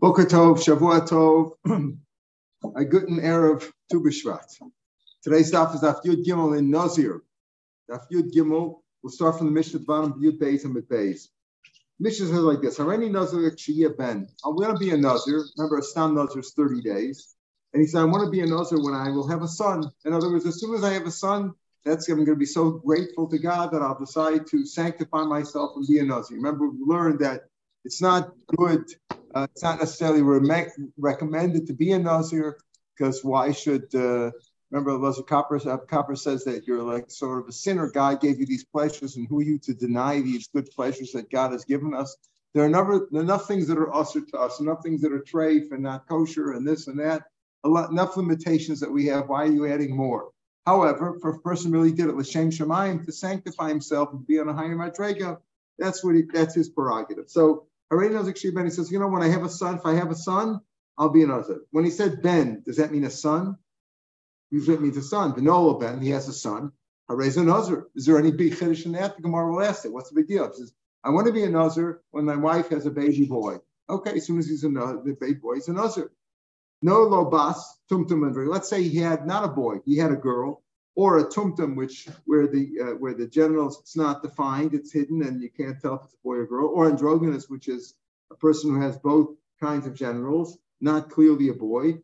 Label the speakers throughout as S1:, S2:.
S1: Boker Tov, Shavua Tov, a guten Erev Tu B'Shvat. Today's daf is Daf Yud Gimel in Nazir. Daf Yud Gimel, we'll start from the Mishnah at the bottom, Yud Beis and Beis. Mishnah says like this, Hareni Nazir Shiyah Ben. I'm going to be a Nazir. Remember, a Stam Nazir is 30 days. And he said, I want to be a Nazir when I will have a son. In other words, as soon as I have a son, that's I'm going to be so grateful to God that I'll decide to sanctify myself and be a Nazir. Remember, we learned that it's not good uh, it's not necessarily re- recommended to be a Nazir because why should, uh, remember, Lazar Copper, Copper says that you're like sort of a sinner. God gave you these pleasures, and who are you to deny these good pleasures that God has given us? There are enough, enough things that are usher to us, enough things that are treif and not kosher and this and that, lot, enough limitations that we have. Why are you adding more? However, for a person really did it, L'Shem Shemayim, to sanctify himself and be on a higher madrega, that's what he, that's his prerogative. So Already knows Ben. He says, you know, when I have a son, if I have a son, I'll be an Nazir. When he said Ben, does that mean a son? Usually it means a son. Benola Ben, he has a son. raise a Nazir. Is there any big chiddush in that? The Gemara will ask it. What's the big deal? He says, I want to be a Nazir when my wife has a baby boy. Okay, as soon as he's a baby boy, he's a Nazir. No lo bas tumtum Let's say he had not a boy, he had a girl or a tumtum, which where the uh, where the genitals it's not defined, it's hidden, and you can't tell if it's a boy or girl, or androgynous, which is a person who has both kinds of genitals, not clearly a boy.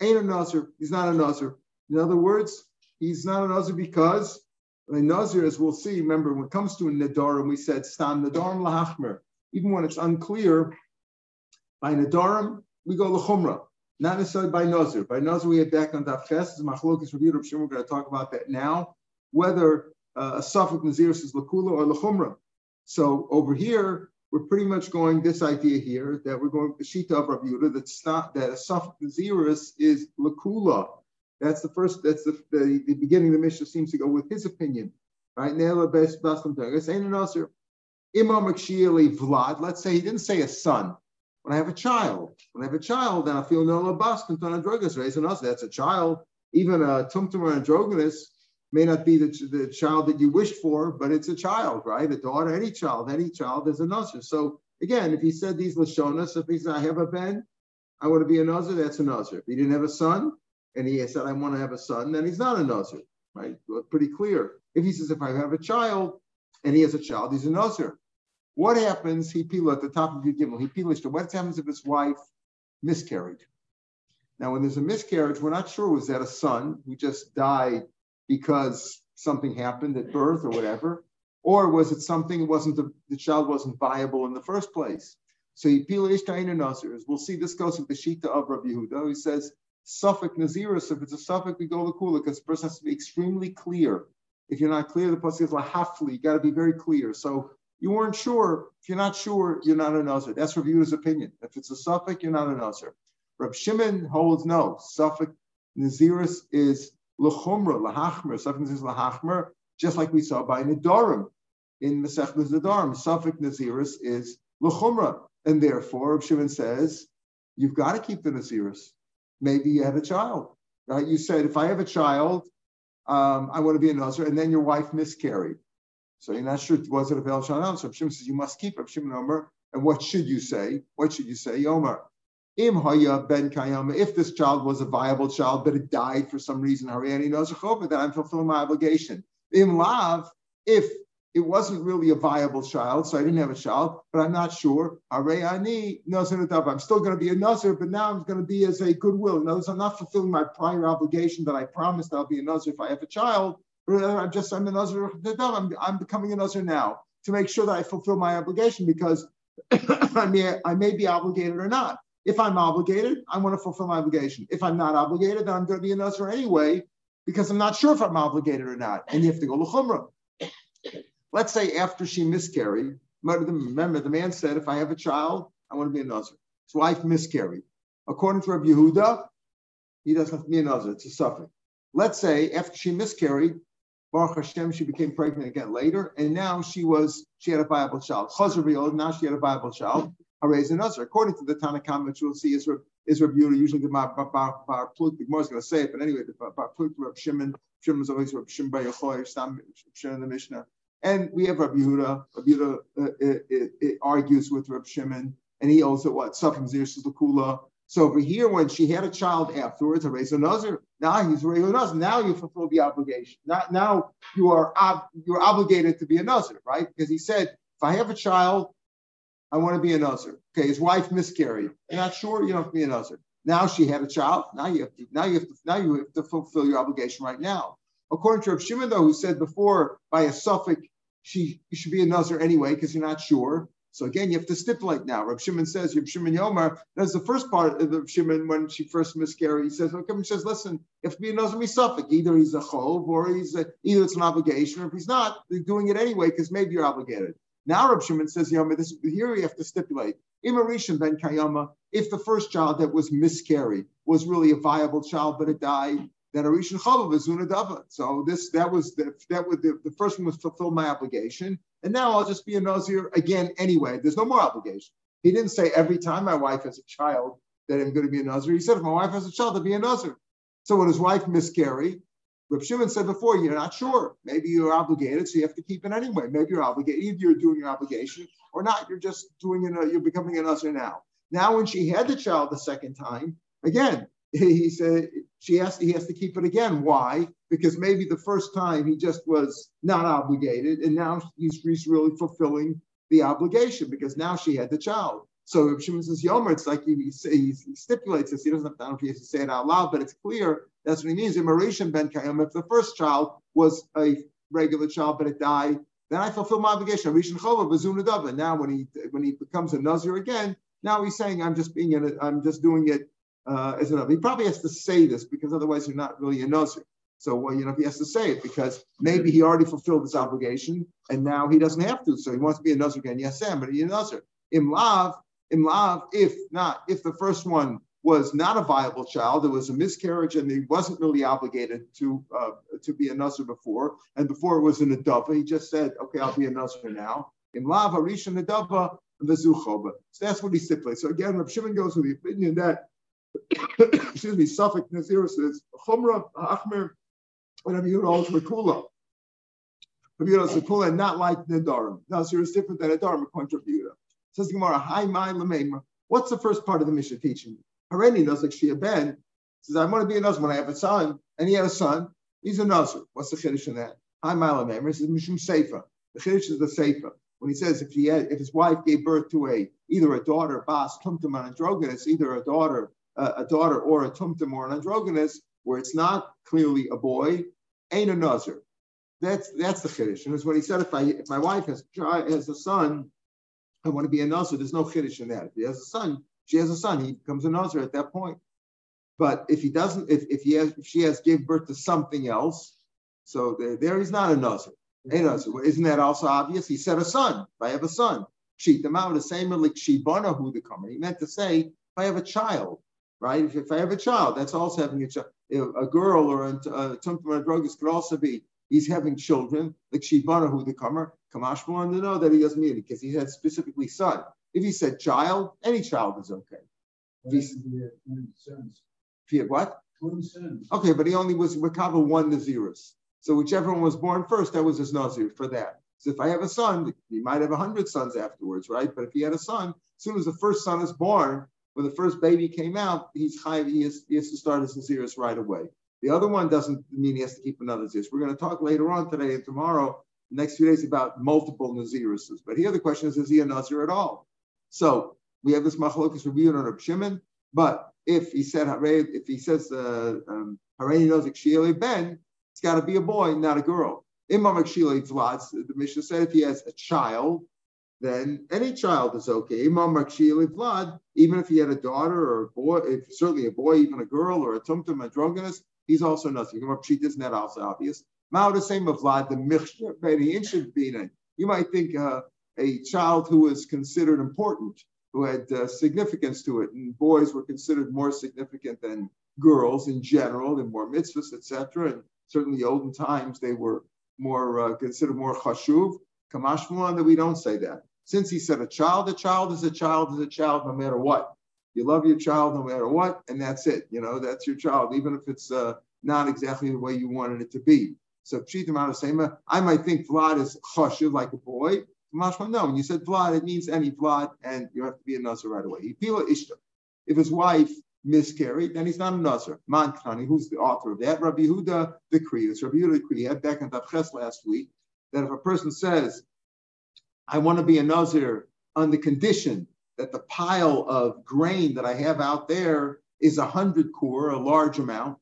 S1: Ain't a nazir. He's not a nazir. In other words, he's not a nazir because a nazir, as we'll see. Remember, when it comes to a nadarim, we said stam nadarim lahachmer. Even when it's unclear, by nadarim we go lachumra not necessarily by Nazir. By Nazir, we have back on Daf Ches, Machlokis Rabbi Rav We're going to talk about that now, whether uh, a Safek Naziris is Lakula or Lachumra. So over here, we're pretty much going this idea here that we're going the Shita of Rabbi Yehuda that's not that a Safek Naziris is Lakula. That's the first, that's the, the, the beginning of the Mishnah seems to go with his opinion. Right? Nela best baslam Ain't a Nazir. Imam Vlad, let's say he didn't say a son when I have a child. When I have a child, then I feel no labas androgynous raising us. That's a child. Even a tumtum or androgynous may not be the, the child that you wished for, but it's a child, right? A daughter, any child, any child is a nazir. So again, if he said these lashonas, if he said I have a ben, I want to be a nazir, that's a nazir. If he didn't have a son, and he said I want to have a son, then he's not a nazir, right? Pretty clear. If he says if I have a child, and he has a child, he's a nazir. What happens? He pila at the top of your gimel. He pilished. What happens if his wife miscarried? Now, when there's a miscarriage, we're not sure was that a son who just died because something happened at birth or whatever, or was it something it wasn't the, the child wasn't viable in the first place? So he pila nazirs. We'll see this goes with the shita of Rabbi Yehuda. He says Safek Naziris. If it's a Safek, we go the kula because the person has to be extremely clear. If you're not clear, the pasuk is lahafli. You got to be very clear. So you weren't sure. If you're not sure, you're not a Nazir. That's Rav opinion. If it's a Safek, you're not a Nazir. Rab Shimon holds no. Safek Naziris is Lechumra, Lahachmer. Safek Naziris Lahachmer, just like we saw by Nidorim in Masech Nidorim. Safek Naziris is Lechumra. And therefore, Rab Shimon says, you've got to keep the Naziris. Maybe you had a child, right? You said, if I have a child, um, I want to be a Nazir, and then your wife miscarried. So you're not sure was it a Vel Shanam? So Shimon says you must keep Rav Shimon Omer. And what should you say? What should you say? Omer. Im haya ben kayama. If this child was a viable child, but it died for some reason, Hariani knows that I'm fulfilling my obligation. Im lav, if it wasn't really a viable child, so I didn't have a child, but I'm not sure. Arayani I'm still going to be a nazir, but now I'm going to be as a goodwill. In other words, I'm not fulfilling my prior obligation that I promised I'll be a nazir if I have a child. I'm just I'm a Nazir. I'm, I'm becoming a Nazir now to make sure that I fulfill my obligation because I may I may be obligated or not. If I'm obligated, I want to fulfill my obligation. If I'm not obligated, then I'm going to be a Nazir anyway because I'm not sure if I'm obligated or not. And you have to go l'chumra. Let's say after she miscarried, remember the man said, if I have a child, I want to be a Nazir. His wife miscarried. According to Rabbi Yehuda, he doesn't have to be a Nazir. It's a suffix. Let's say after she miscarried, Baruch Hashem, she became pregnant again later, and now she was she had a viable child. Chazar now she had a viable child. Harez another. According to the Tanna Kamma, which we'll see is is Rabbi Yehuda. Usually the Bar Pluk, the Gemara is going to say it, but anyway, the Bar Pluk, Rabbi Shimon, Shimon is always Rabbi Shimon Bar Yochai, Stam Shimon the Mishnah, and we have Rabbi Yehuda. Rabbi Yehuda uh, it, it, it argues with Rabbi Shimon and he also what? Sufim Zir Kula. So over here, when she had a child afterwards, a Reza Nazir, now he's a Reza Nazir. Now you fulfill the obligation. Not, now you are ob- you're obligated to be a Nazir, right? Because he said, if I have a child, I want to be a Nazir. Okay, his wife miscarried. You're not sure, you don't have to be a Nazir. Now she had a child. Now you have to, now you have to, now you have to fulfill your obligation right now. According to Rav Shimon, though, who said before by a suffix, she you should be a Nazir anyway because you're not sure. So again, you have to stipulate now. Rab Shimon says, Rab Shimon Yomer, that's the first part of Rab Shimon when she first miscarried. He says, he says, listen, if he knows Nazir Misafik. Either he's a chov or he's a, either it's an obligation, or if he's not, they're doing it anyway because maybe you're obligated. Now Rab Shimon says, Yomer, this here you have to stipulate. Imarishan ben Kayama, if the first child that was miscarried was really a viable child, but it died, then Arishan Chalav is Unadava. So this that was the, that was the, the first one was fulfill my obligation. And now I'll just be a Nazir again anyway. There's no more obligation. He didn't say every time my wife has a child that I'm going to be a Nazir. He said if my wife has a child, I'll be a Nazir. So when his wife miscarried, Reb Shimon said before, you're not sure. Maybe you're obligated, so you have to keep it anyway. Maybe you're obligated. Either you're doing your obligation or not. You're just doing it. You're becoming a Nazir now. Now, when she had the child the second time, again, he said she has to, he has to keep it again. Why? Because maybe the first time he just was not obligated, and now he's, he's really fulfilling the obligation because now she had the child. So if Shimon says Yomer, it's like he, he, stipulates this. He doesn't have I don't know if he has to say it out loud, but it's clear that's what he means. Immeration ben Kayam. If the first child was a regular child but it died, then I fulfill my obligation. Now when he when he becomes a Nazir again, now he's saying I'm just being in it, I'm just doing it uh, as enough. He probably has to say this because otherwise you're not really a Nazir. So, well, you know, he has to say it because maybe he already fulfilled his obligation and now he doesn't have to. So he wants to be a Nazir again. Yes, Sam, but he's a Nazir. Im Lav, Im Lav, if not, if the first one was not a viable child, it was a miscarriage and he wasn't really obligated to uh, to be a Nazir before. And before it was an Adava, he just said, okay, I'll be a Nazir now. Im Lav, Arisha Adava, Vezuchoba. So that's what he stipulates. So again, Rav Shimon goes with the opinion that excuse me, Safek Nazir says, Chumra Achmer, whatever you know, Makula. Rabbi says Kula, not like Nadarim. Nazir is different than Nadarim, according to Rabbi Says the Gemara, Hi, my Lamema. What's the first part of the Mishnah teaching? Hareni knows like Shia Ben says, I want to be a Nazir when I have a son, and he had a son, he's a Nazir. What's the Kiddush in that? Hi, my Lamema. He says, Mishum Seifa. The Kiddush is the Seifa. When he says if he had, if his wife gave birth to a either a daughter, Bas, Tumtum, Androgynous, either a daughter Uh, a daughter or a tumtum or an androgynous, where it's not clearly a boy, ain't a nazir. That's that's the chiddush. And it's when he said, if I if my wife has has a son, I want to be a nazir. There's no chiddush in that. If he has a son, she has a son. He becomes a nazir at that point. But if he doesn't, if, if he has, if she has gave birth to something else, so there, there he's not a nazir. A nazir. Isn't that also obvious? He said a son. If I have a son, cheat them out. The same like shibana who the comer. He meant to say if I have a child right? If, if I have a child, that's also having a child. A girl or a tumtum drugist could also be he's having children, like Shibana, who the comer, Kamash wanted to know that he doesn't mean it because he had specifically son. If he said child, any child is okay. If he, if he had what? Okay, but he only was Makaba one Nazirus. So whichever one was born first, that was his Nazir for that. So if I have a son, he might have a hundred sons afterwards, right? But if he had a son, as soon as the first son is born, when the first baby came out, he's high, he has, he has to start his Naziris right away. The other one doesn't mean he has to keep another Naziris. We're going to talk later on today and tomorrow, next few days, about multiple Naziruses. But here the question is, is he a Nazir at all? So we have this machlokas reviewed on Reb Shimon, but if he said, if he says, uh, um, Hareni Nozik Ben, it's got to be a boy, not a girl. Imam Vlad, the Mishnah said if he has a child, then any child is okay. Vlad, even if he had a daughter or a boy, if certainly a boy, even a girl or a tumtum, a drunkenness, he's also nothing. Isn't that also obvious? Mao the same of Vlad, the mixture, You might think uh, a child who was considered important, who had uh, significance to it, and boys were considered more significant than girls in general, and more mitzvahs, etc. And certainly olden times they were more uh, considered more chashuv. Kamashmulan that we don't say that. Since he said a child, a child is a child is a child no matter what. You love your child no matter what, and that's it. You know, that's your child, even if it's uh, not exactly the way you wanted it to be. So Pshitim Sema, I might think Vlad is chashiv like a boy. Mashma, no. When you said Vlad, it means any Vlad, and you have to be a Nazir right away. He feel Ishta. If his wife miscarried, then he's not a Nazir. Mankani, who's the author of that? Rabbi Yehuda the It's Rabbi Yehuda the had back in Daf Ches last week that if a person says, I want to be a Nazir on the condition that the pile of grain that I have out there is a hundred core, a large amount,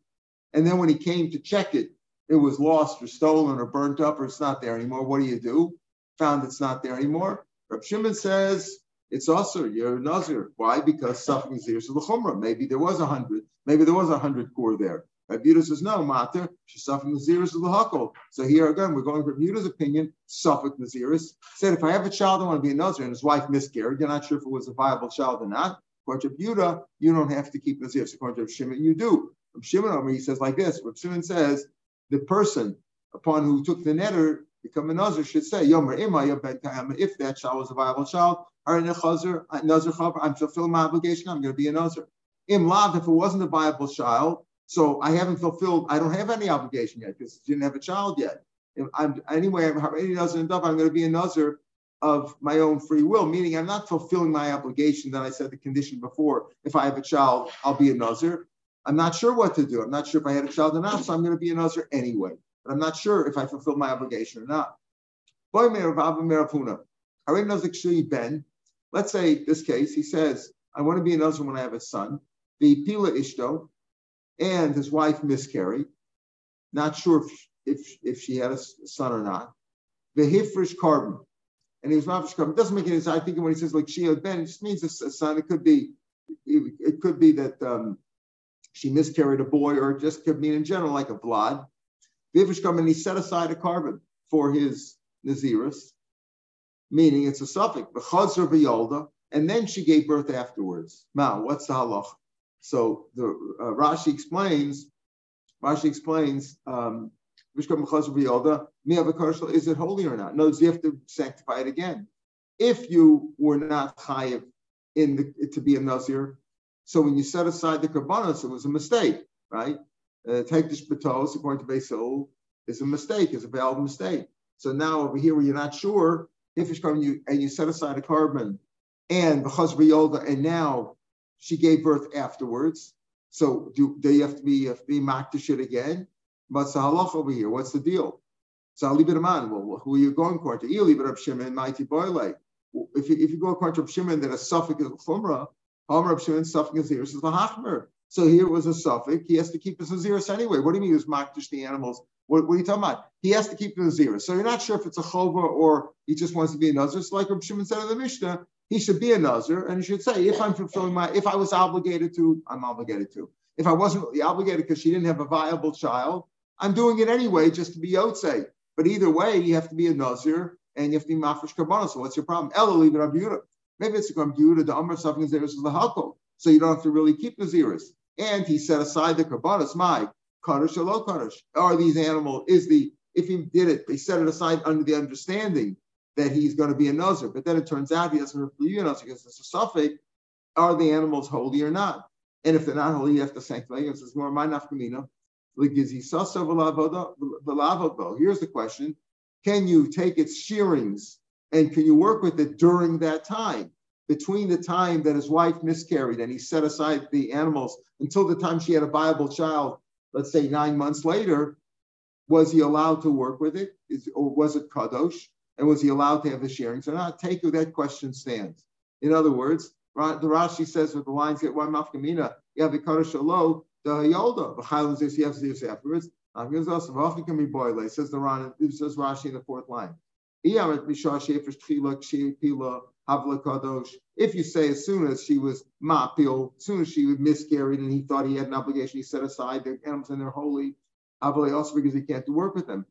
S1: and then when he came to check it, it was lost or stolen or burnt up or it's not there anymore. What do you do? Found it's not there anymore. Rab Shimon says it's also you're a Nazir. Why? Because Nazir is the Chumrah. Maybe there was a hundred. Maybe there was a hundred core there. Rabbi says, no, Mater, Shesafik Naziris of the Hakol. So here again, we're going from Yehuda's opinion, Safek Naziris. Said, if I have a child I want to be a Nazir and his wife miscarried, you're not sure if it was a viable child or not. According to Yehuda, you don't have to keep the Naziris. According to Shimon, you do. From Shimon, he says like this. What Shimon says, the person upon who took the netter become a nazir should say, Yomer if that child was a viable child, I'm fulfilling my obligation, I'm going to be a nazir. Im lav, if it wasn't a viable child, so I haven't fulfilled, I don't have any obligation yet because I didn't have a child yet. If I'm anyway, I'm any nazir and I'm going to be a nazir of my own free will, meaning I'm not fulfilling my obligation that I said the condition before. If I have a child, I'll be a nazir. I'm not sure what to do. I'm not sure if I had a child or not, so I'm going to be a Nazir anyway. But I'm not sure if I fulfill my obligation or not. Boy, Ben, let's say this case, he says, I want to be a Nazir when I have a son. The Pila Ishto and his wife miscarried. Not sure if, if, if she had a son or not. The Hifrish carbon. And he was Mafish carbon. It doesn't make any sense. I think when he says like she Shia Ben, it just means a, son. It could be it could be that um, she miscarried a boy, or just could mean in general, like a blood. Vivishkam, and he set aside a carbon for his Naziris, meaning it's a suffix, B'chazar v'yolda, and then she gave birth afterwards. Now, what's the halach? So the uh, Rashi explains, Rashi explains, um, is it holy or not? No, you have to sanctify it again. If you were not chayiv in the, to be a nazir, so when you set aside the karbanos, it was a mistake, right? Uh, take the shpatos according to Basil is a mistake, is a valid mistake. So now over here, where you're not sure if it's carbon, you and you set aside a carbon and because Yolda, and now she gave birth afterwards. So do, do you have to be have to be makdish again? But halach over here, what's the deal? So I'll leave it a man. Well, who are you going according to? It up Shimon, mighty boile. If you, if you go according to Shimon, then a suffix is chumrah. Amr Shimon suffix is the hachmer. So here was a suffix. He has to keep his Aziris anyway. What do you mean he was makdish the animals? What, what, are you talking about? He has to keep the Aziris. So you're not sure if it's a chova or he just wants to be a Nazir. So like Reb Shimon said in the Mishnah, he should be a Nazir and he should say, if I'm fulfilling my, if I was obligated to, I'm obligated to. If I wasn't really obligated because she didn't have a viable child, I'm doing it anyway just to be Yotze. But either way, you have to be a Nazir and you have to be Mafresh Karbana. So what's your problem? Leave it Maybe it's a Gambiuda, the Amr Safin Naziris is the Hakol. So you don't have to really keep Naziris. And he set aside the Karbanas, my Kaddish or low Kaddish. Are these animals, is the, if he did it, they set it aside under the understanding that he's going to be a Nazir. But then it turns out he doesn't be a Nazir because it's a suffix. Are the animals holy or not? And if they're not holy, you have to sanctify. It says more my nafkamina. Here's the question: Can you take its shearings and can you work with it during that time? Between the time that his wife miscarried and he set aside the animals until the time she had a viable child, let's say nine months later, was he allowed to work with it? Is, or was it kadosh? And was he allowed to have the shearings or not? Take who that question stands. In other words, the Rashi says with the lines get one mafkamina, you have the kadosh alo, the hayolda, the you have to afterwards. Says the Ran, says Rashi in the fourth line. If you say as soon as she was mapil, as soon as she was miscarried and he thought he had an obligation, he set aside the animals and they're holy. Also because he can't work with them.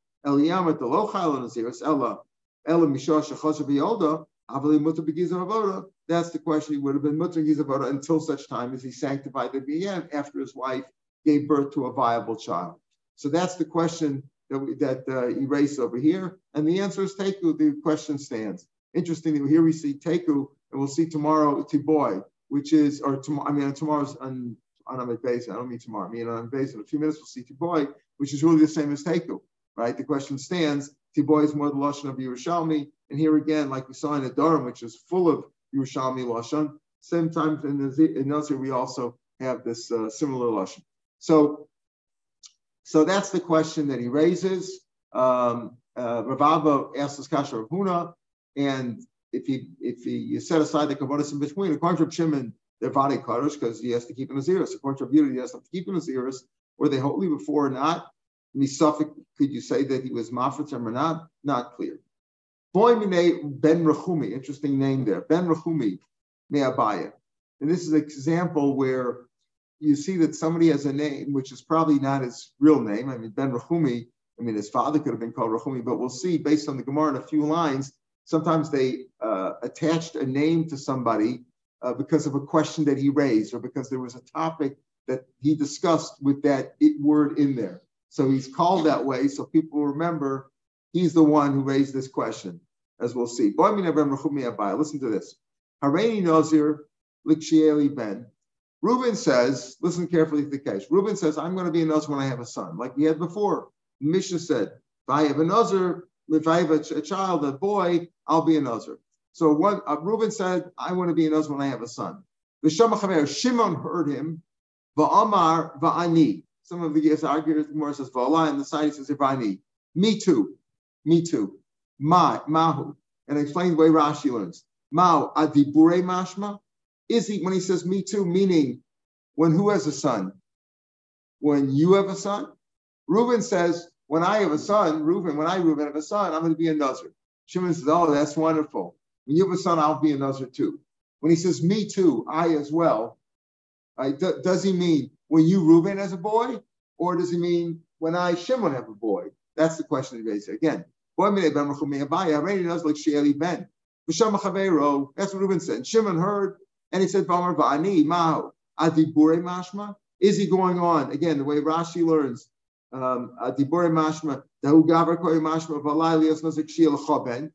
S1: That's the question. He would have been mutter gizavoda until such time as he sanctified the again after his wife gave birth to a viable child. So that's the question that, we, that uh, he raised over here? And the answer is Teku. The question stands. Interestingly, here we see Teku, and we'll see tomorrow Tiboy, which is, or tomorrow, I mean, tomorrow's on, on Amit Basin. I don't mean tomorrow. I mean, on Basin. In a few minutes, we'll see Tiboy, which is really the same as Teku, right? The question stands. Tiboy is more the Lashon of Yerushalmi, And here again, like we saw in Adoram, which is full of Yerushalmi Lashon, same time in, the, in Nazir, we also have this uh, similar Lashon. So, so that's the question that he raises. Um, uh, Rav asks this kasha of Huna, and if he if he set aside the kavodas in between, according to Shimon, they're vade kadosh because he has to keep in his ears. According to Rabbi he has to keep in his ears. Were they holy before or not? Misafik, could you say that he was mafatim or not? Not clear. Boy Ben Rechumi, interesting name there. Ben Rechumi Me'abaya. And this is an example where you see that somebody has a name which is probably not his real name. I mean, Ben Rechumi, I mean, his father could have been called Rechumi, but we'll see based on the Gemara in a few lines, sometimes they uh, attached a name to somebody uh, because of a question that he raised or because there was a topic that he discussed with that word in there. So he's called that way so people remember he's the one who raised this question, as we'll see. Listen to this. Ben. Reuben says, listen carefully to the case. Reuben says, I'm going to be a Nazir when I have a son, like we had before. Mishnah said, if I have a Nazir, if I have a, a child, a boy, I'll be a Nazir. So what uh, Reuben said, I want to be a Nazir when I have a son. Shimon heard him, Va'amar va'ani. Some of the yes arguers, more says va'ala, and the side he says va'ani. Me too. Me too. Ma, mahu. And explain the way Rashi learns. Mao adibure mashma. Is he when he says me too, meaning when who has a son? When you have a son? Reuben says, when I have a son, Reuben, when I Reuben have a son, I'm going to be a Nazir. Shimon says, oh, that's wonderful. When you have a son, I'll be a Nazir too. When he says me too, I as well, right, does he mean when you Reuben as a boy, or does he mean when I Shimon have a boy? That's the question he raises again. That's what Reuben said. Shimon heard, and he said, mashma. Is he going on again the way Rashi learns? Um, mashma mashma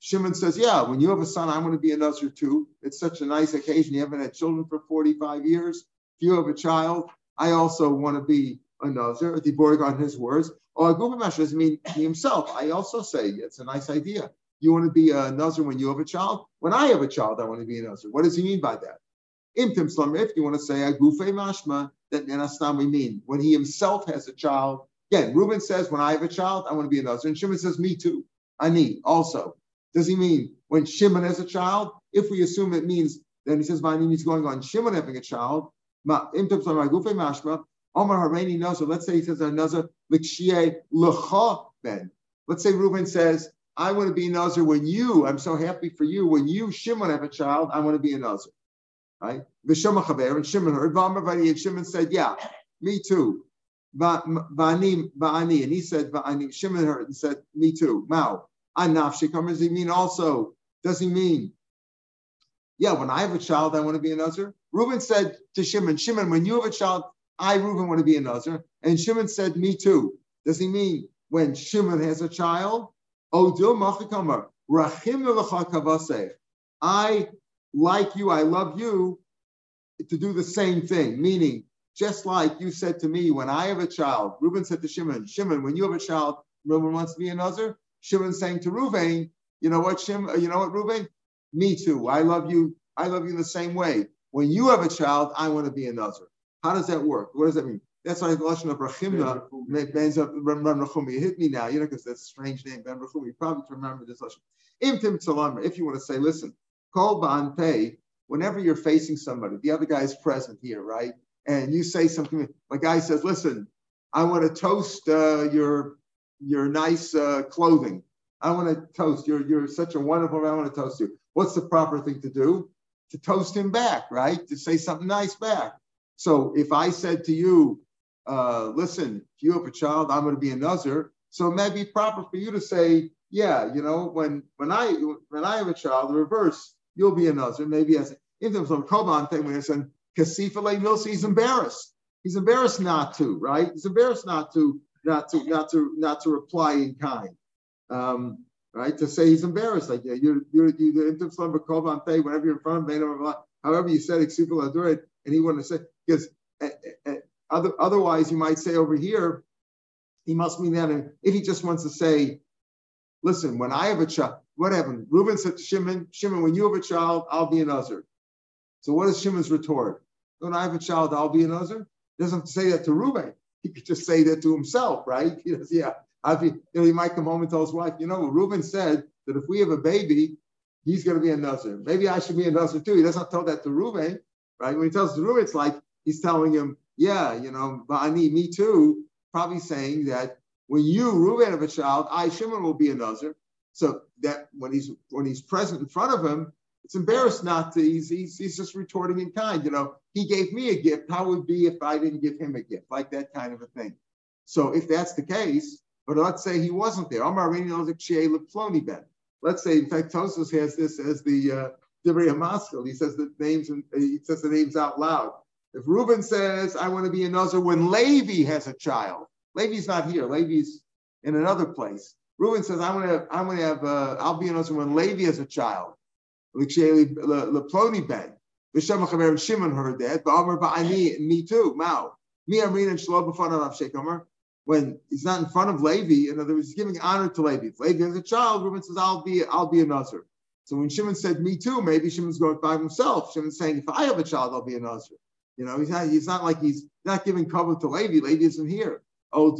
S1: Shimon says, Yeah, when you have a son, I'm going to be a Nazir too. It's such a nice occasion. You haven't had children for 45 years. If you have a child, I also want to be a Nazir. Diborg on his words. Oh, or Gubimash doesn't mean he himself. I also say it's a nice idea. You want to be a Nazir when you have a child? When I have a child, I want to be a Nazir. What does he mean by that? Imtim Slummer, if you want to say Agufe Mashma, that Nenastam we mean when he himself has a child. Again, Reuben says, when I have a child, I want to be a Nazir. And Shimon says, me too. I need also. Does he mean when Shimon has a child? If we assume it means, then he says, Vani is going on Shimon having a child. Omar Harani Nazar. Let's say he says Nazar Ben. Let's say Reuben says, I want to be a Nazar when you, I'm so happy for you, when you, Shimon, have a child, I want to be a Nazar. Right? Chaver, and Shimon heard, and Shimon said, Yeah, me too. Vani, Vani, and he said, Vani, Shimon heard and said, Me too. Mao. Anafshikam, does he mean also? Does he mean, yeah, when I have a child, I want to be a Nazir? Reuben said to Shimon, Shimon, when you have a child, I, Reuben, want to be a Nazir. And Shimon said, me too. Does he mean when Shimon has a child? I like you, I love you to do the same thing, meaning just like you said to me when I have a child, Reuben said to Shimon, Shimon, when you have a child, Reuben wants to be a Nazir. Shimon saying to Ruvain, you know what, Shim, you know what, Ruvain? Me too. I love you. I love you the same way. When you have a child, I want to be a Nazir. How does that work? What does that mean? That's why the Lashon of Rachimna up Ben Rachumi. You hit me now, you know, because that's a strange name, Ben Rachumi. You probably remember this Lashon. If you want to say, listen, call Ban Pei, whenever you're facing somebody, the other guy is present here, right? And you say something, the guy says, listen, I want to toast uh, your your nice uh, clothing. I want to toast. You're, you're such a wonderful man. I want to toast you. What's the proper thing to do? To toast him back, right? To say something nice back. So if I said to you, uh, listen, if you have a child, I'm going to be a. So it may be proper for you to say, yeah, you know, when when I when I have a child, the reverse, you'll be a. Maybe as in terms of Koban thing, it's in Kasifale Milsi, he's embarrassed. He's embarrassed not to, right? He's embarrassed not to not to not to not to reply in kind. Um, right? To say he's embarrassed, like you're you're you intim slum on whenever you're in front of him, however you said exupil adurit, and he wouldn't say because uh, uh, other, otherwise you might say over here, he must mean that And if he just wants to say, listen, when I have a child, what happened? Reuben said to Shimon, Shimon, when you have a child, I'll be an Uzzer. So what is Shimon's retort? When I have a child, I'll be an Uzzer. He doesn't have to say that to Reuben. He could just say that to himself, right? He says, yeah. Be, you know, he might come home and tell his wife, you know, Reuben said that if we have a baby, he's going to be a Nazir. Maybe I should be a Nazir too. He doesn't tell that to Reuben, right? When he tells Reuben, it's like he's telling him, yeah, you know, I need me too. Probably saying that when you, Reuben, have a child, I, Shimon, will be a Nazir. So that when he's when he's present in front of him, it's embarrassed not to. He's, he's, he's just retorting in kind. You know, he gave me a gift. How would it be if I didn't give him a gift? Like that kind of a thing. So if that's the case, but let's say he wasn't there. Let's say, in fact, Tosos has this as the uh, Divrei Maskell. He says the names and he says the names out loud. If Reuben says, "I want to be a Nazir," when Levi has a child, Levi's not here. Levi's in another place. Reuben says, "I want to. I want to have. Uh, I'll be a when Levi has a child." Leploni ben. V'shem Chaver Shimon heard that. Ba'amar ba'ani, me too. Mao. Me Amrin and Shalom b'fanav Rav Shekomer. When he's not in front of Levi, in other words, he's giving honor to Levi. If Levi has a child, Reuben says, "I'll be. I'll be a Nazir." So when Shimon said, "Me too," maybe Shimon's going by himself. Shimon's saying, "If I have a child, I'll be a Nazir." You know, he's not. He's not like he's not giving cover to Levi. Levi isn't here. Oh,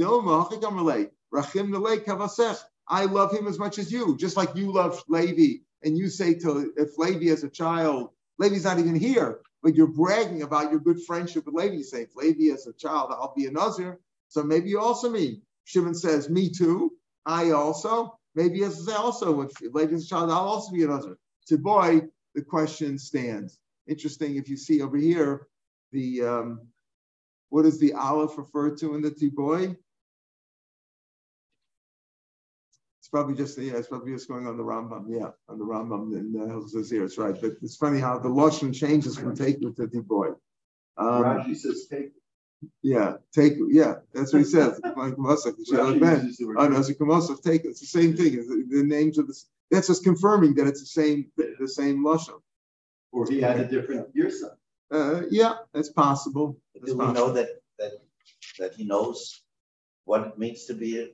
S1: Rachim. I love him as much as you, just like you love Levi and you say to if Levi as a child, Levi's not even here, but you're bragging about your good friendship with Levi. You say, if Levi as a child, I'll be a Nazir. So maybe you also mean. Shimon says, me too. I also. Maybe as I also, if Levi as a child, I'll also be a Nazir. To boy, the question stands. Interesting if you see over here, the um, what does the Aleph refer to in the Tiboy? It's probably just yeah, it's probably just going on the Rambam, yeah, on the Rambam in the Hilchos here. It's right. But it's funny how the lashon changes from take to diboy.
S2: Um, Rashi says take.
S1: Yeah, take. Yeah, that's what he says. oh no, it's take. It's the same thing. The, the names of the. That's just confirming that it's the same the same lashon.
S2: Or he had a different son.
S1: Uh, yeah, that's possible.
S3: Do we know that that that he knows what it means to be a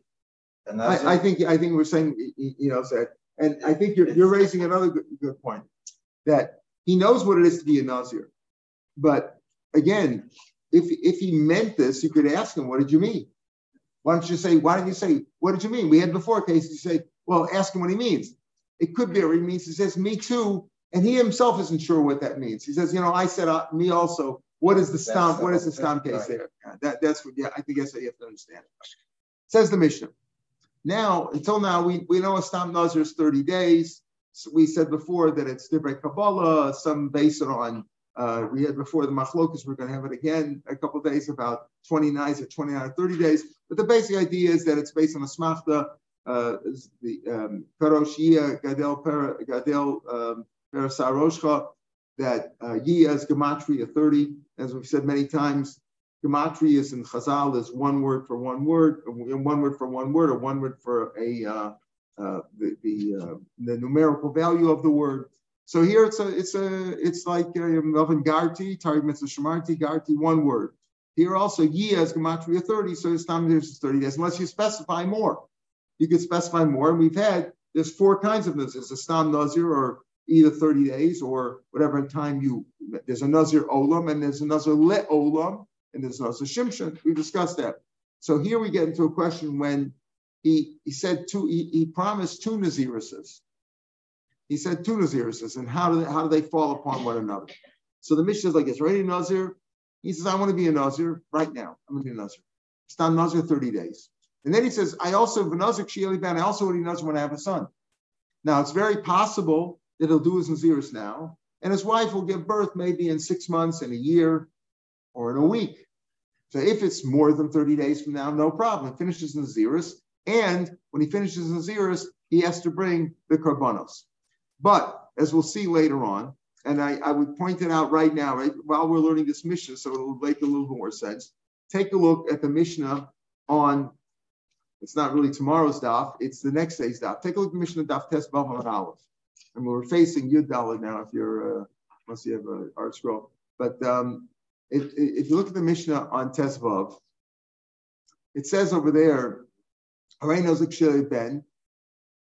S1: and I, I, think I think we're saying you know that, and I think you're you're raising another good, good point that he knows what it is to be a Nazir, but again, if if he meant this, you could ask him, "What did you mean?" Why don't you say, "Why don't you say, what did you mean?" We had before cases you say, "Well, ask him what he means." It could be what he means. He says, "Me too," and he himself isn't sure what that means. He says, "You know, I said uh, me also." What is the stamp? What is the stamp case right. there? Yeah, that, that's what. Yeah, I think that's what you have to understand. Says the Mishnah. Now, until now, we, we know a Stam Nazir is 30 days. So we said before that it's Divrei Kabbalah, some based on, uh, we had before the Machlokas, we're going to have it again a couple days, about 29 or 29 or 30 days. But the basic idea is that it's based on a Smachta, uh, the um, Gadel, per, Gadel, um, that uh, is Gematria 30. As we've said many times, Gematria is in Chazal is one word for one word, one word for one word, or one word for a uh, uh, the the, uh, the, numerical value of the word. So here it's a it's a it's like um, Melvin Garti, Tari Mitzvah Shemarti, Garti, one word. Here also Yia is Gematria 30, so it's time there's 30 days, unless you specify more. You could specify more, and we've had there's four kinds of nazir. There's a stam nazir, or either 30 days, or whatever time you. There's a nazir olam, and there's a nazir le olam, and there's also Shimshon. We discussed that. So here we get into a question when he, he said two, he, he promised two Nazirises. He said two Nazirises, and how do they, how do they fall upon one another? So the mission is like, is ready Nazir? He says, I want to be a Nazir right now. I'm going to be a Nazir. Stand Nazir 30 days. And then he says, I also, Nazir I also want to be Nazir when I have a son. Now, it's very possible that he'll do his Naziris now, and his wife will give birth maybe in six months, in a year, or in a week. So if it's more than 30 days from now, no problem. He finishes Naziris. And when he finishes Naziris, he has to bring the Karbanos. But as we'll see later on, and I, I, would point it out right now, right, while we're learning this Mishnah, so it'll make a little more sense. Take a look at the Mishnah on, it's not really tomorrow's daf, it's the next day's daf. Take a look at the Mishnah daf test Bav Aleph. And we're facing Yud Dalit now if you're, uh, unless you have an ArtScroll. But um, if, if you look at the Mishnah on Tesvav, it says over there, Ben,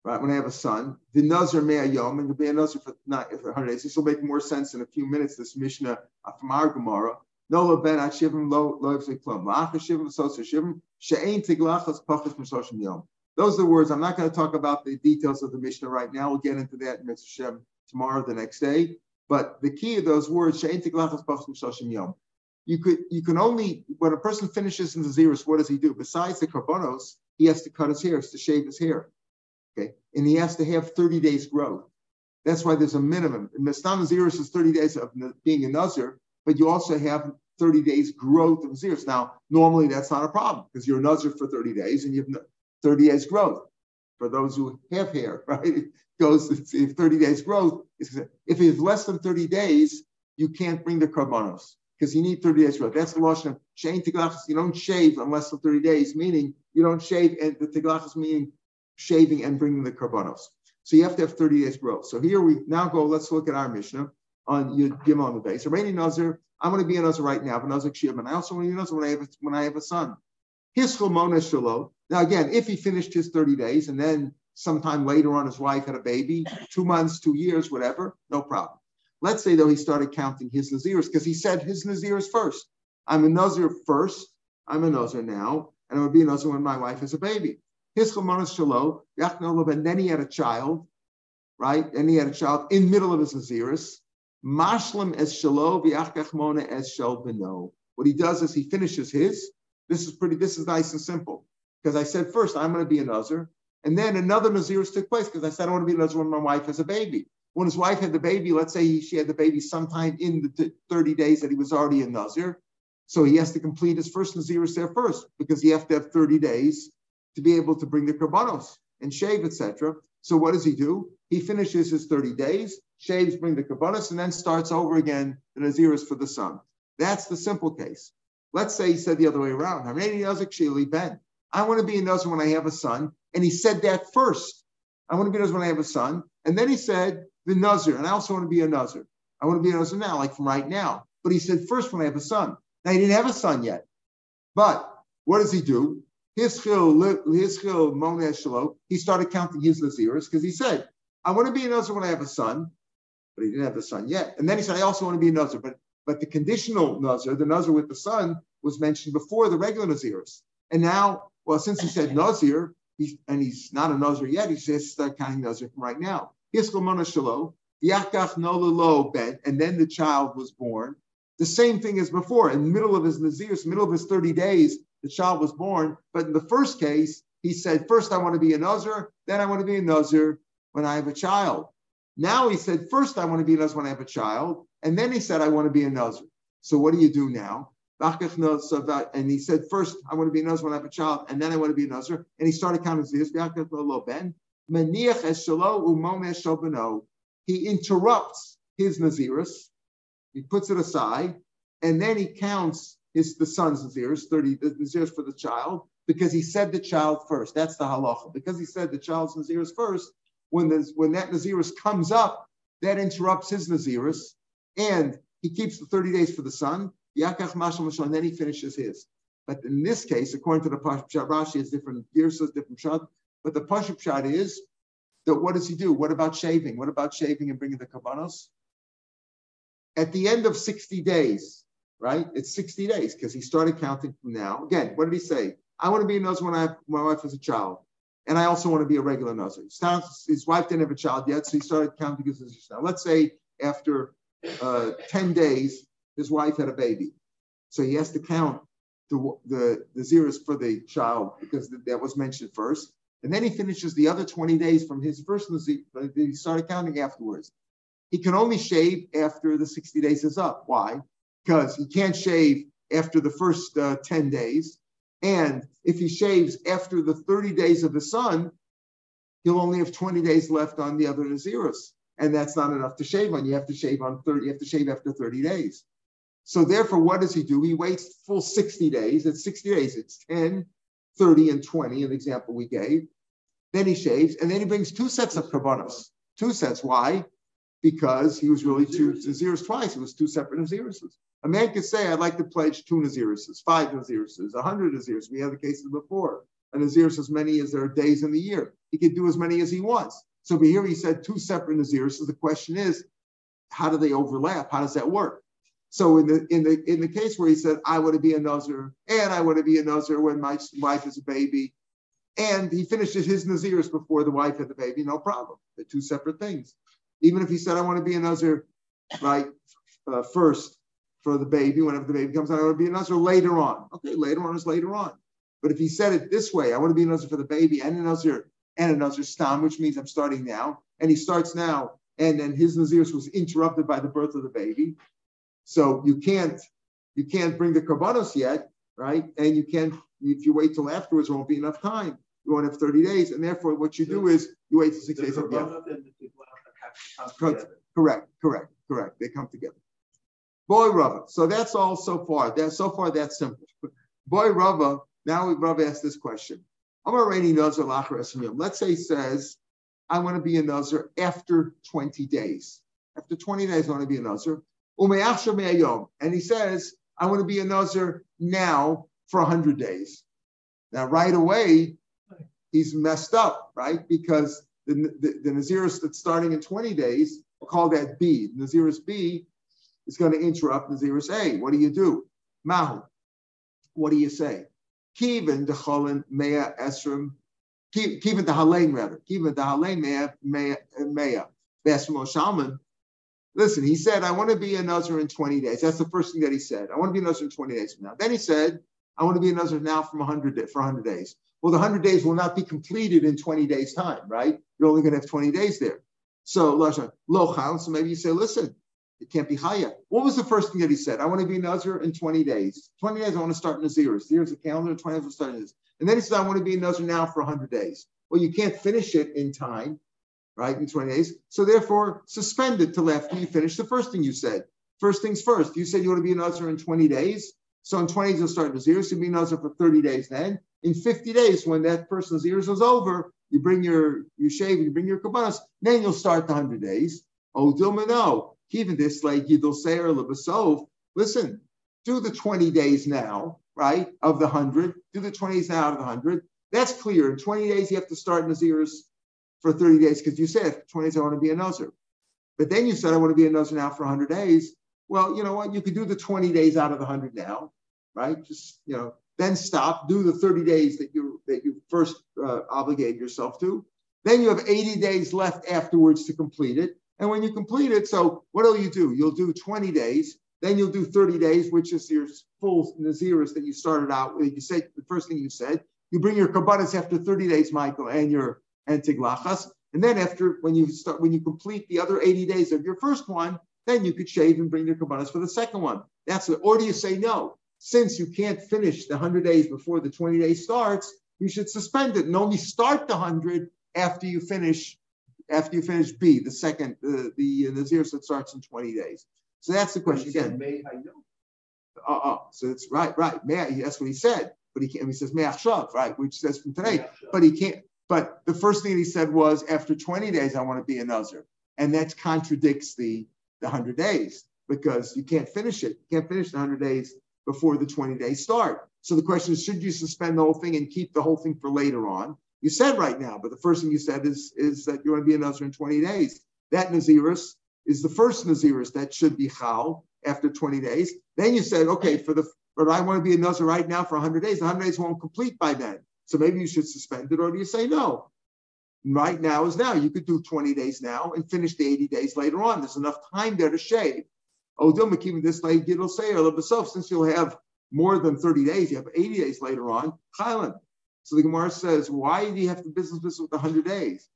S1: right? When I have a son, the Nazar Me'ayom, and to be a Nazar for, not, for 100 days. This will make more sense in a few minutes, this Mishnah from our Gemara. No lo ben at shivim lo shivim shivim she'ein tiglachas pachas. Those are the words. I'm not going to talk about the details of the Mishnah right now. We'll get into that in Mitzvah Shem tomorrow, the next day. But the key of those words, she'ein tiglachas pachas m'shoshim yom. You could you can only when a person finishes in the zeros, what does he do? Besides the karbonos, he has to cut his hair, has to shave his hair. And he has to have 30 days growth. That's why there's a minimum. And Mistam Zeros is 30 days of being a Nazir, but you also have 30 days growth of Zeros. Now, normally that's not a problem because you're a Nazir for 30 days and you have 30 days growth. For those who have hair, right? It goes if 30 days growth. If it's less than 30 days, you can't bring the karbanos because you need 30 days growth. That's the lotion of shane tiglachas. You don't shave unless for 30 days, meaning you don't shave, and the tiglachas meaning shaving and bringing the karbanos. So you have to have 30 days growth. So here we now go, let's look at our Mishnah on Yud Gimel on the base. So Rainy Nazir, I'm going to be a Nazir right now, but Nazir and I also want to be a Nazir when I have a, when I have a son. His Chilmona Shalo. Now again, if he finished his 30 days and then sometime later on his wife had a baby, two months, two years, whatever, no problem. Let's say though he started counting his Nazirs because he said his Nazirs first. I'm a Nazir first. I'm a Nazir now, and I would be a Nazir when my wife has a baby. His Chamanas Shalo, and then he had a child, right? And he had a child in middle of his Naziris. Mashlim as Shalo, V'achkachmona as Beno. What he does is he finishes his. This is pretty, this is nice and simple. Because I said first, I'm going to be a Nazir. And then another Naziris took place because I said I want to be a Nazir when my wife has a baby. When his wife had the baby, let's say he, she had the baby sometime in the 30 days that he was already a Nazir. So he has to complete his first Naziris there first because he has to have 30 days to be able to bring the karbanos and shave, etc. So what does he do? He finishes his 30 days, shaves, bring the karbanos, and then starts over again the naziris for the son. That's the simple case. Let's say he said the other way around. Ben. I want to be a nazir when I have a son. And he said that first. I want to be a nazir when I have a son. And then he said the nazir. And I also want to be a nazir. I want to be a nazir now, like from right now. But he said first when I have a son. Now he didn't have a son yet. But what does he do? Hischil Monesh he started counting his Naziris because he said, I want to be a Nazir when I have a son, but he didn't have the son yet. And then he said, I also want to be a Nazir, but but the conditional Nazir, the Nazir with the son, was mentioned before the regular Naziris. And now, well, since he said Nazir, he's, and he's not a Nazir yet, he says start counting Nazir from right now. Hischil Monesh Shalo, Yakach Nolalo Ben, and then the child was born. The same thing as before, in the middle of his Naziris, middle of his 30 days, the child was born. But in the first case, he said, first I want to be a Nazir, then I want to be a Nazir when I have a child. Now he said, first I want to be a Nazir when I have a child, and then he said, I want to be a Nazir. So what do you do now? And he said, first I want to be a Nazir when I have a child, and then I want to be a Nazir. And he started counting this. He interrupts his Naziris, he puts it aside, and then he counts his the son's nazirs, 30 the nazirs for the child, because he said the child first. That's the halacha. Because he said the child's nazirs first, when the, when that naziris comes up, that interrupts his naziris, and he keeps the 30 days for the son, yakach mashal and then he finishes his. But in this case, according to the Pashup Rashi, it's different gears, different shot. But the Pashup shot is that what does he do? What about shaving? What about shaving and bringing the kabbanos? At the end of 60 days, right? It's 60 days because he started counting from now. Again, what did he say? I want to be a Nazir when I have, my wife has a child. And I also want to be a regular Nazir. His wife didn't have a child yet, so he started counting his Nazir. Now, let's say after uh, 10 days, his wife had a baby. So he has to count the, the, the zeros for the child because that was mentioned first. And then he finishes the other 20 days from his first Nazir. He started counting afterwards. He can only shave after the 60 days is up. Why? Because he can't shave after the first uh, 10 days. And if he shaves after the 30 days of the son, he'll only have 20 days left on the other Naziris. And that's not enough to shave on. You have to shave on 30, you have to shave after 30 days. So therefore, what does he do? He waits full 60 days. It's 60 days. It's 10, 30, and 20, an example we gave. Then he shaves, and then he brings two sets of karbanos. Two sets. Why? Because he was really two Naziris twice. It was two separate Naziris. A man could say, I'd like to pledge two Naziruses, five Naziruses, a hundred Naziruses. We had the cases before. a Naziris as many as there are days in the year. He could do as many as he wants. So here he said two separate Naziris. So the question is, how do they overlap? How does that work? So in the in the in the case where he said, I want to be a Nazir and I want to be a Nazir when my wife is a baby, and he finishes his Naziris before the wife had the baby, no problem. They're two separate things. Even if he said, I want to be a Nazir, right, uh, first for the baby, whenever the baby comes out, I want to be a Nazir later on. Okay, later on is later on. But if he said it this way, I want to be a Nazir for the baby and a Nazir and a Nazir stam, which means I'm starting now, and he starts now, and then his Naziris was interrupted by the birth of the baby. So you can't you can't bring the karbanos yet, right? And you can't if you wait till afterwards, there won't be enough time. You won't have 30 days, and therefore what you do is you wait till six days. Yeah. Correct, correct, correct. They come together. Boy Rava. So that's all so far. That so far that's simple. Boy Rava. Now Rava asked this question. I'm already nazar Let's say he says, I want to be a nazar after 20 days. After 20 days, I want to be a nazar. And he says, I want to be a nazar now for 100 days. Now, right away, he's messed up, right? Because the, the, the Naziris that's starting in 20 days, we'll call that B. Naziris B is going to interrupt Naziris A. What do you do? Mahu. What do you say? Kivin decholin mea esrim. Kivin the halain rather. Kivin the halain mea mea mea. Besmo shalman. Listen, he said, I want to be a Nazir in 20 days. That's the first thing that he said. I want to be a Nazir in 20 days from now. Then he said, I want to be a Nazir now from 100 for 100 days. Well, the 100 days will not be completed in 20 days' time, right? You're only going to have 20 days there. So, Lochan, so maybe you say, listen, it can't be Chaya. What was the first thing that he said? I want to be Nazir in 20 days. 20 days, I want to start Naziris. Here's a calendar, 20 days, I'm starting this. And then he said, I want to be Nazir now for 100 days. Well, you can't finish it in time, right, in 20 days. So therefore, suspend it till after you finish the first thing you said. First things first. You said you want to be Nazir in 20 days. So in 20 days, you'll start Nazir. So you'll be Nazir for 30 days then. In 50 days, when that person's years is over, you bring your, you shave, you bring your karbanos, then you'll start the 100 days. Oh, Dilma, no. Even this, like Yidul Seir Lebasov, listen, do the 20 days now, right, of the 100. Do the 20 days now out of the 100. That's clear. In 20 days, you have to start Nazirs for 30 days because you said 20 days, I want to be a Nazir. But then you said, I want to be a Nazir now for 100 days. Well, you know what? You could do the 20 days out of the 100 now, right? Just, you know, then stop, do the 30 days that you that you first uh, obligated yourself to. Then you have 80 days left afterwards to complete it. And when you complete it, so what will you do? You'll do 20 days, then you'll do 30 days, which is your full Naziris that you started out with. You said the first thing you said. You bring your karbanos after 30 days, Michael, and your antiglachas. And then after when you start when you complete the other 80 days of your first one, then you could shave and bring your karbanos for the second one. That's it. Or do you say no? Since you can't finish the 100 days before the 20 days starts, you should suspend it and only start the 100 after you finish after you finish B, the second, uh, the uh, the zero that starts in 20 days. So that's the question again.
S2: May I know?
S1: Uh-uh. So it's right, right. May I, that's what he said. But he can't, he says, May Achshav, right, which says from today. But he can't, but the first thing he said was, after 20 days, I want to be a Nazir. And that contradicts the, the 100 days because you can't finish it. You can't finish the 100 days before the 20 days start. So the question is, should you suspend the whole thing and keep the whole thing for later on? You said right now, but the first thing you said is, is that you want to be a Nazir in 20 days. That Naziris is the first Naziris that should be Chal after 20 days. Then you said, okay, for the but I want to be a Nazir right now for 100 days. The 100 days won't complete by then. So maybe you should suspend it, or do you say no? Right now is now. You could do 20 days now and finish the 80 days later on. There's enough time there to shave. Since you'll have more than 30 days, you have 80 days later on, Chaylan. So the Gemara says, why do you have to business business with 100 days?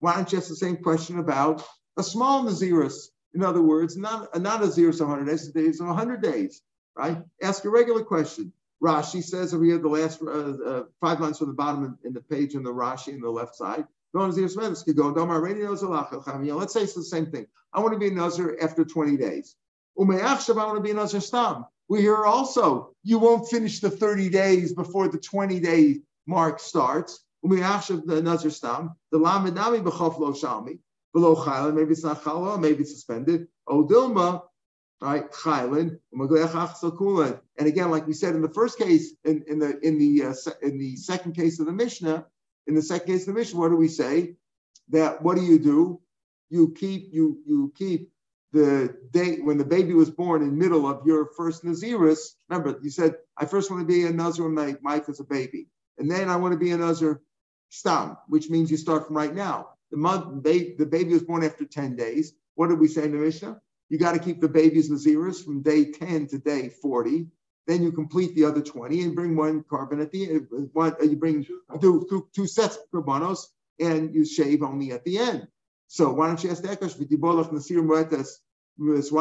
S1: Why don't you ask the same question about a small naziris? In other words, not, not a naziris 100 days, days of 100 days, right? Ask a regular question. Rashi says over here, the last uh, uh, five lines from the bottom in, in the page in the Rashi on the left side. Let's say it's the same thing. I want to be a Nazir after 20 days. I want to be a Nazir Stam. We hear also, you won't finish the 30 days before the 20 day mark starts. The Nazir Stam. The Lamedami B'chof Lo Shalmi. Below Chayla, maybe it's not Chala, maybe it's suspended. Odilma, right? Chaylin, and again, like we said in the first case, in, in the in the uh, in the second case of the Mishnah, in the second case of the Mishnah, what do we say? That what do you do? You keep you you keep the date when the baby was born in middle of your first Naziris. Remember, you said I first want to be a Nazir when my wife is a baby, and then I want to be a Nazir stam, which means you start from right now. The month the baby was born after ten days. What did we say in the Mishnah? You got to keep the baby's Naziris from day 10 to day 40. Then you complete the other 20 and bring one carbon at the end. One, you bring two, sets of karbanos and you shave only at the end. So why don't you ask that question? Why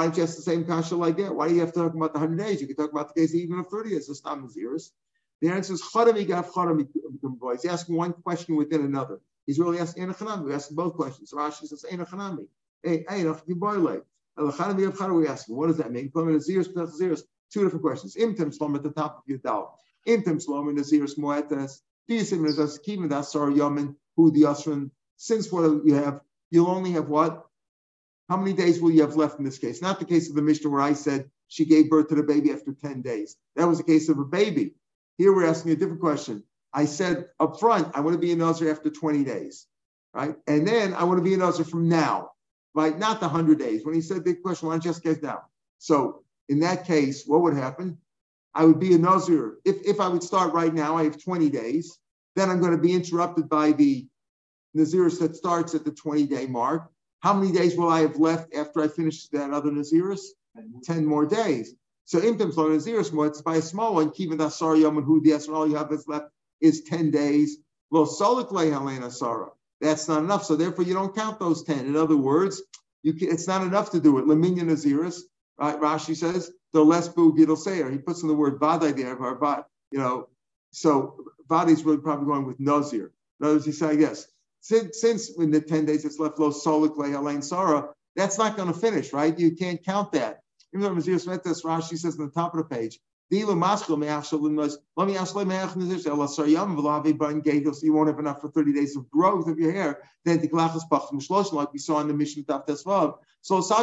S1: don't you ask the same kasha like that? Why do you have to talk about the 100 days? You can talk about the case even of 30 days. It's not Naziris. The answer is He's asking one question within another. He's really asking. We're asking both questions. Rashi says Enochanami. Hey, hey, we ask, what does that mean? Two different questions. Imtim slom at the top of your dal. Imtim slom in the zeros moetas. Diasim is as kivin das sar yamin who the asran. Since what you have, you'll only have what? How many days will you have left in this case? Not the case of the Mishnah where I said she gave birth to the baby after 10 days. That was the case of a baby. Here we're asking a different question. I said up front, I want to be a Nazir after 20 days, right? And then I want to be a Nazir from now right? Not the 100 days. When he said the question, why don't you just get down? So in that case, what would happen? I would be a Nazir. If, if I would start right now, I have 20 days. Then I'm going to be interrupted by the Naziris that starts at the 20 day mark. How many days will I have left after I finish that other Naziris? 10 more days. So Imtim Slow Naziris it's by a small one, Kiva Dasar Yom and Hudias, and all you have that's left is 10 days. Lo Solik Le Helena Sarah that's not enough. So therefore, you don't count those 10. In other words, you can, it's not enough to do it. Laminya Naziris, right? Rashi says, the less bu gidel sayer. He puts in the word vadai there, but, you know, so vadai's really probably going with Nazir. In other words, he's saying, yes, since, since in the 10 days it's left low solik alain sarah, that's not going to finish, right? You can't count that. Even though Mazir Smetas Rashi says on the top of the page, You won't have enough for 30 days of growth of your hair then like we saw in the Mishnah taf tesvav so so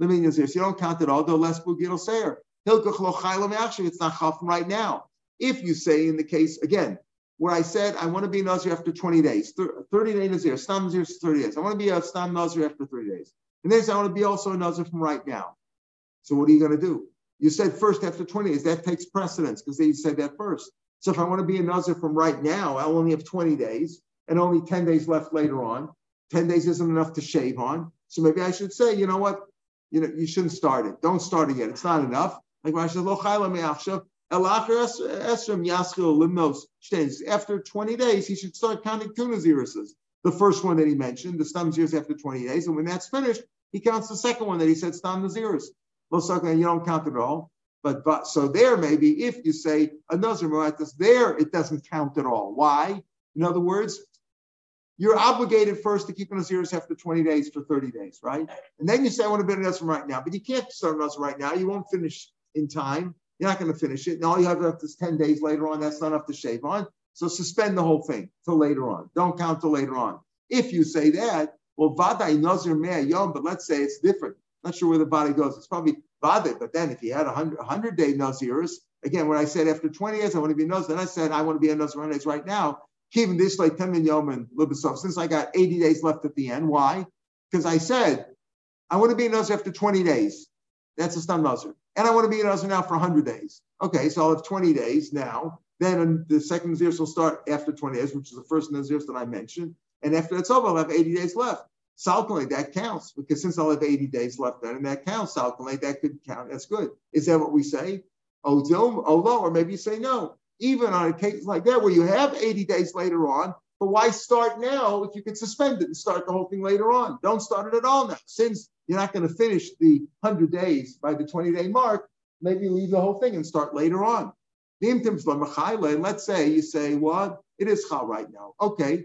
S1: you don't count it all though less bugil sayer it's not from right now if you say in the case again where I said I want to be Nazir after 20 days, 30 days Nazir, Stam Nazir 30 days. I want to be a Stam Nazir after 30 days. And then I want to be also a Nazir from right now. So what are you going to do? You said first after 20 days, that takes precedence because they said that first. So if I want to be a Nazir from right now, I'll only have 20 days and only 10 days left later on. 10 days isn't enough to shave on. So maybe I should say, you know what? You know, you shouldn't start it. Don't start it yet. It's not enough. Like Limnos Shans. after 20 days, he should start counting two Nazirises. The first one that he mentioned, the Stam Naziris after 20 days. And when that's finished, he counts the second one that he said Stam Naziris you don't count it all. But, but so there maybe if you say another Moatis, there it doesn't count at all. Why? In other words, you're obligated first to keep an Aziris after 20 days for 30 days, right? And then you say, I want to be an Nazir right now. But you can't start an right now. You won't finish in time. You're not going to finish it. And all you have left is 10 days later on. That's not enough to shave on. So suspend the whole thing till later on. Don't count till later on. If you say that, well, Vadai Nazir Mea Yom, but let's say it's different. Not sure where the body goes. It's probably Vadet. But then if he had a 100 day Nazirs, again, when I said after 20 years, I want to be a Nazir, then I said I want to be a Nazir right now. Keeping this like 10 min yom and Libasov, since I got 80 days left at the end. Why? Because I said I want to be a Nazir after 20 days. That's a stun Nazir. And I want to be a Nazir now for 100 days. Okay, so I'll have 20 days now. Then the second Nazir will start after 20 days, which is the first Nazir that I mentioned. And after that's over, I'll have 80 days left. Salcalate, that counts because since I'll have 80 days left then, and that counts, Salcalate, that could count. That's good. Is that what we say? Oh, no, or maybe you say no. Even on a case like that where you have 80 days later on, but why start now if you could suspend it and start the whole thing later on? Don't start it at all now. Since you're not going to finish the 100 days by the 20 day mark, maybe leave the whole thing and start later on. Let's say you say, what? It is chal right now. Okay,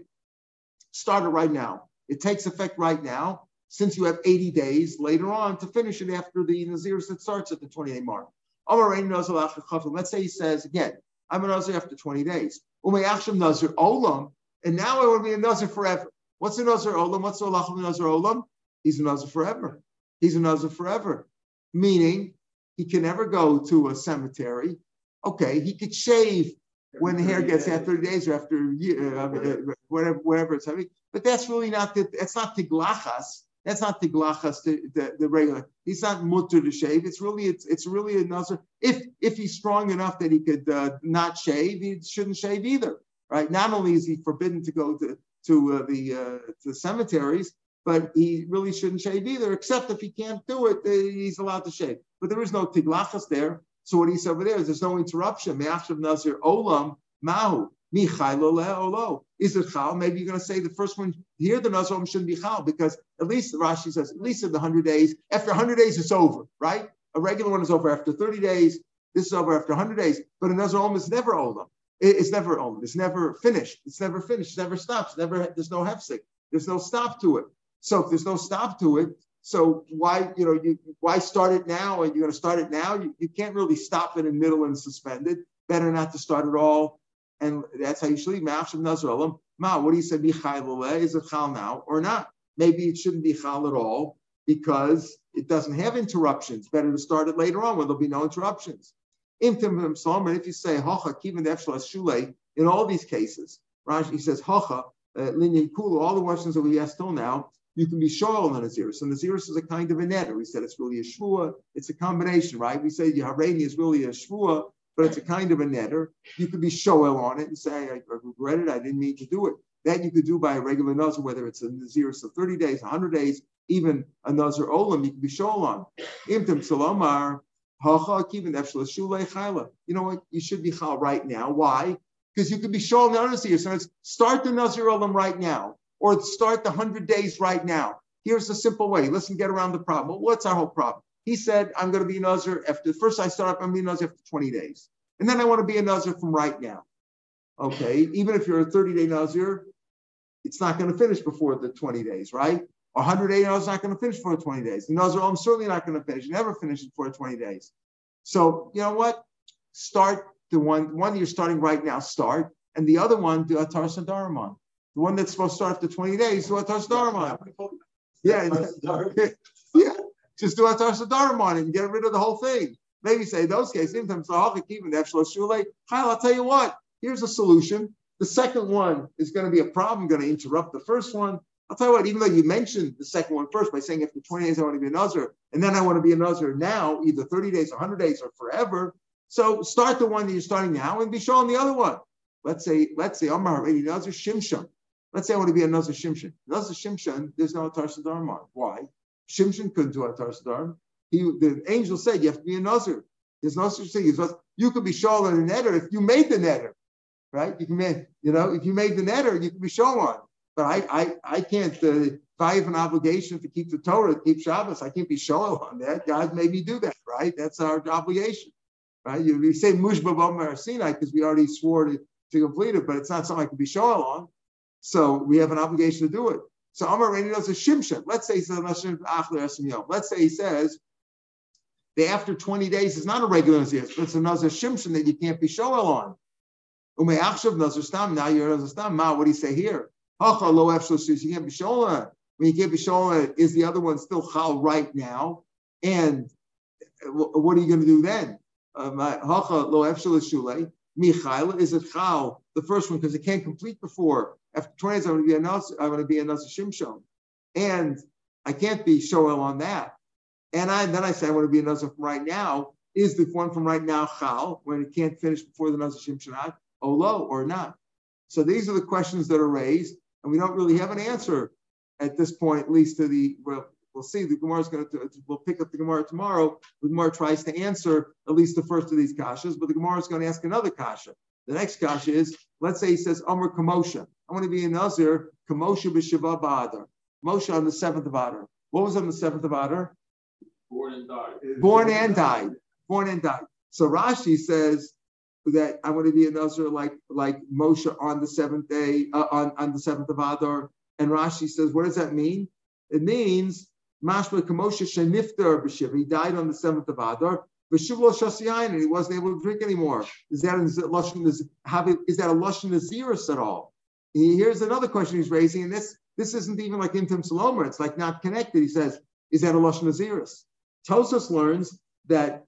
S1: start it right now. It takes effect right now, since you have 80 days later on to finish it after the Nazir that starts at the 28 mark. Let's say he says again, I'm a Nazir after 20 days. Nazir Olam, and now I want to be a Nazir forever. What's a Nazir Olam? What's a Nazir Olam? He's a Nazir forever. He's a Nazir forever. meaning he can never go to a cemetery. Okay, he could shave when the hair gets after 30 days or after a year, uh, uh, whatever, whatever it's having. But that's really not the, that's not tiglachas. That's not tiglachas, the, the, the regular. He's not mutter to shave. It's really it's it's really another. If if he's strong enough that he could uh, not shave, he shouldn't shave either, right? Not only is he forbidden to go to to uh, the uh, to cemeteries, but he really shouldn't shave either. Except if he can't do it, uh, he's allowed to shave. But there is no tiglachas there. So what he over there is there's no interruption. Me'achshav Nazir Olam Mahu. Is it chal? Maybe you're going to say the first one here, the Nazir shouldn't be chal because at least Rashi says at least in the hundred days. After hundred days, it's over, right? A regular one is over after thirty days. This is over after hundred days. But a Nazir is never olam. It's never olam. It's never finished. It's never finished. It never stops. Never. There's no hefsek. There's no stop to it. So if there's no stop to it, so why, you know, you why start it now? And you're going to start it now? You, you can't really stop it in middle and suspend it. Better not to start it all. And that's how you should leave. Nazralim. Ma, what do you say? Is it chal now or not? Maybe it shouldn't be chal at all because it doesn't have interruptions. Better to start it later on when there'll be no interruptions. And if you say hacha kivin in all these cases, Rashi he says hacha uh, kula, all the questions that we asked till now, you can be shoal on a Naziris. So Naziris is a kind of a netter. We said it's really a shvua. It's a combination, right? We say Yaharani is really a shvua, but it's a kind of a netter. You could be shoal on it and say, I, regret it. I didn't mean to do it. That you could do by a regular nazar, whether it's a Naziris of 30 days, 100 days, even a nazar olam, you could be shoal on. Imtim salomar, you know what? You should be chal right now. Why? Because you could be on the other So start the nazar olam right now or start the 100 days right now. Here's a simple way. Listen, get around the problem. What's our whole problem? He said, I'm going to be a Nazir after, first I start up, I'm going to be a Nazir after 20 days. And then I want to be a Nazir from right now. Okay, even if you're a 30 day Nazir, it's not going to finish before the 20 days, right? 100 day Nazir is not going to finish before 20 days. The Nazir, I'm certainly not going to finish, never finish before 20 days. So, you know what? Start the one, one you're starting right now, start. And the other one, do Atar Sadaramon. The one that's supposed to start after 20 days, do Atar Sadaramon. Yeah, yeah. Just do Atar Sadaramon and get rid of the whole thing. Maybe say those cases, even Kyle, I'll tell you what, here's a solution. The second one is going to be a problem, going to interrupt the first one. I'll tell you what, even though you mentioned the second one first by saying after 20 days I want to be a Nazir, and then I want to be a Nazir now, either 30 days, 100 days, or forever. So start the one that you're starting now and be showing the other one. Let's say, let's say Amar Nazir Shimshon. Let's say I want to be a Nazir Shimshon. Nazir Shimshon, there's no Atar. Why? Shimshon couldn't do Atar Sadarm. He, the angel said you have to be a Nazir. There's no such thing as you could be Shaul and netter if you made the netter, right? You can make, you know, if you made the netter, you can be Shaul on. But I, I, I can't. Uh, if I have an obligation to keep the Torah, to keep Shabbos, I can't be Shaul on that. God made me do that, right? That's our obligation, right? You, you say Mushba Sinai because we already swore to, to complete it, but it's not something I can be Shaul on. So we have an obligation to do it. So Amar Rani knows a shimshon. Let's say he says, let's say he says the after 20 days is not a regular nazir, but it's a nazir shimshon that you can't be shoel on. nazir stam. Now you're nazir stam. Ma, what do you say here? Hacha lo you can't be shoel on. When you can't be shoel on, is the other one still chal right now? And what are you going to do then? Uh, Hacha lo shulei. Michael is it chal the first one because it can't complete before after 20 days, I'm going to be a Nas, I'm going to be a Nasa Shimshon. And I can't be Shoel on that. And I then I say I want to be a Nasa from right now. Is the one from right now Chal, when it can't finish before the Nasa Shimshonat, Olo or not? So these are the questions that are raised, and we don't really have an answer at this point, at least to the well, we'll see. The Gemara is going to we'll pick up the Gemara tomorrow. The Gemara tries to answer at least the first of these kashas, but the Gemara is going to ask another kasha. The next kasha is, let's say he says Amr Kamosha. I want to be a Nazir, Kamosha b'Shiva Ba'adar. Moshe on the seventh of Adar. What was on the seventh of Adar?
S4: Born and died.
S1: Born and died. Born and died. So Rashi says that I want to be a Nazir like like Moshe on the seventh day, uh, on, on the seventh of Adar. And Rashi says, what does that mean? It means Mashma Kamosha Sheniftar b'Shiva. He died on the seventh of Adar. V'shuvlo shasiyayin, and he wasn't able to drink anymore. Is that, is that a lashon naziris at all? Here's another question he's raising, and this this isn't even like intim saloma. It's like not connected. He says, is that a lashon naziris? Tosfos learns that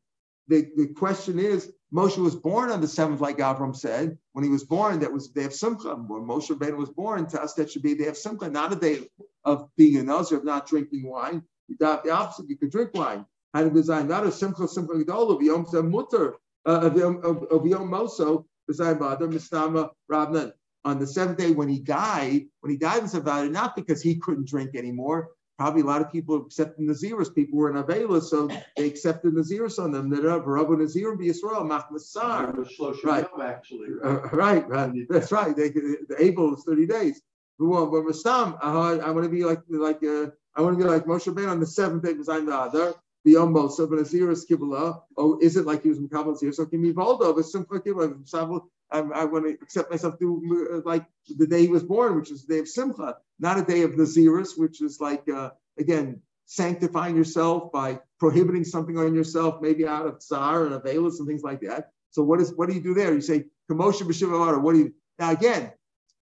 S1: the, the question is Moshe was born on the seventh, like Avram said. When he was born, that was they have simcha. When Moshe Rabbeinu was born, to us that should be they have simcha, not a day of being a nazir, of not drinking wine. You got the opposite, you could drink wine. Had a design, not a simcha, simcha gedol of mutter uh, of moso design b'adar mistama rabnan. On the seventh day, when he died, when he died in Savannah, not because he couldn't drink anymore, probably a lot of people accepted Naziris. People were in Avela, so they accepted Naziris on them. That Rabbi Nazir and Yisrael, Machmasar.
S2: Right. Actually.
S1: Uh, right, right. That's right. They, the Abel is 30 days. But Rastam, I want to be like, like uh, I want to be like Moshe Ben on the seventh day because I'm the other. The Mosa, but Naziris Kibbalah. Oh, is it like he was in Kabbalah? So can be Voldo, but some Kibbalah. I want to accept myself through uh, like the day he was born, which is the day of Simcha, not a day of Naziris, which is like, uh, again, sanctifying yourself by prohibiting something on yourself, maybe out of Tsar and Avelis and things like that. So what is what do you do there? You say, commotion b'shiva What do you now again?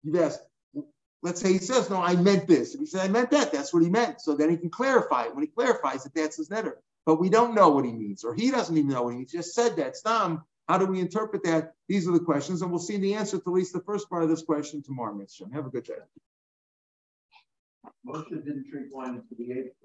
S1: You've asked, let's say he says, No, I meant this. If he said I meant that, that's what he meant. So then he can clarify it. When he clarifies it, that's his netter. But we don't know what he means, or he doesn't even know what he means. He just said that. Stam, how do we interpret that? These are the questions, and we'll see the answer to at least the first part of this question tomorrow, Mr. Have a good day.
S2: Moshe didn't drink wine until the eighth.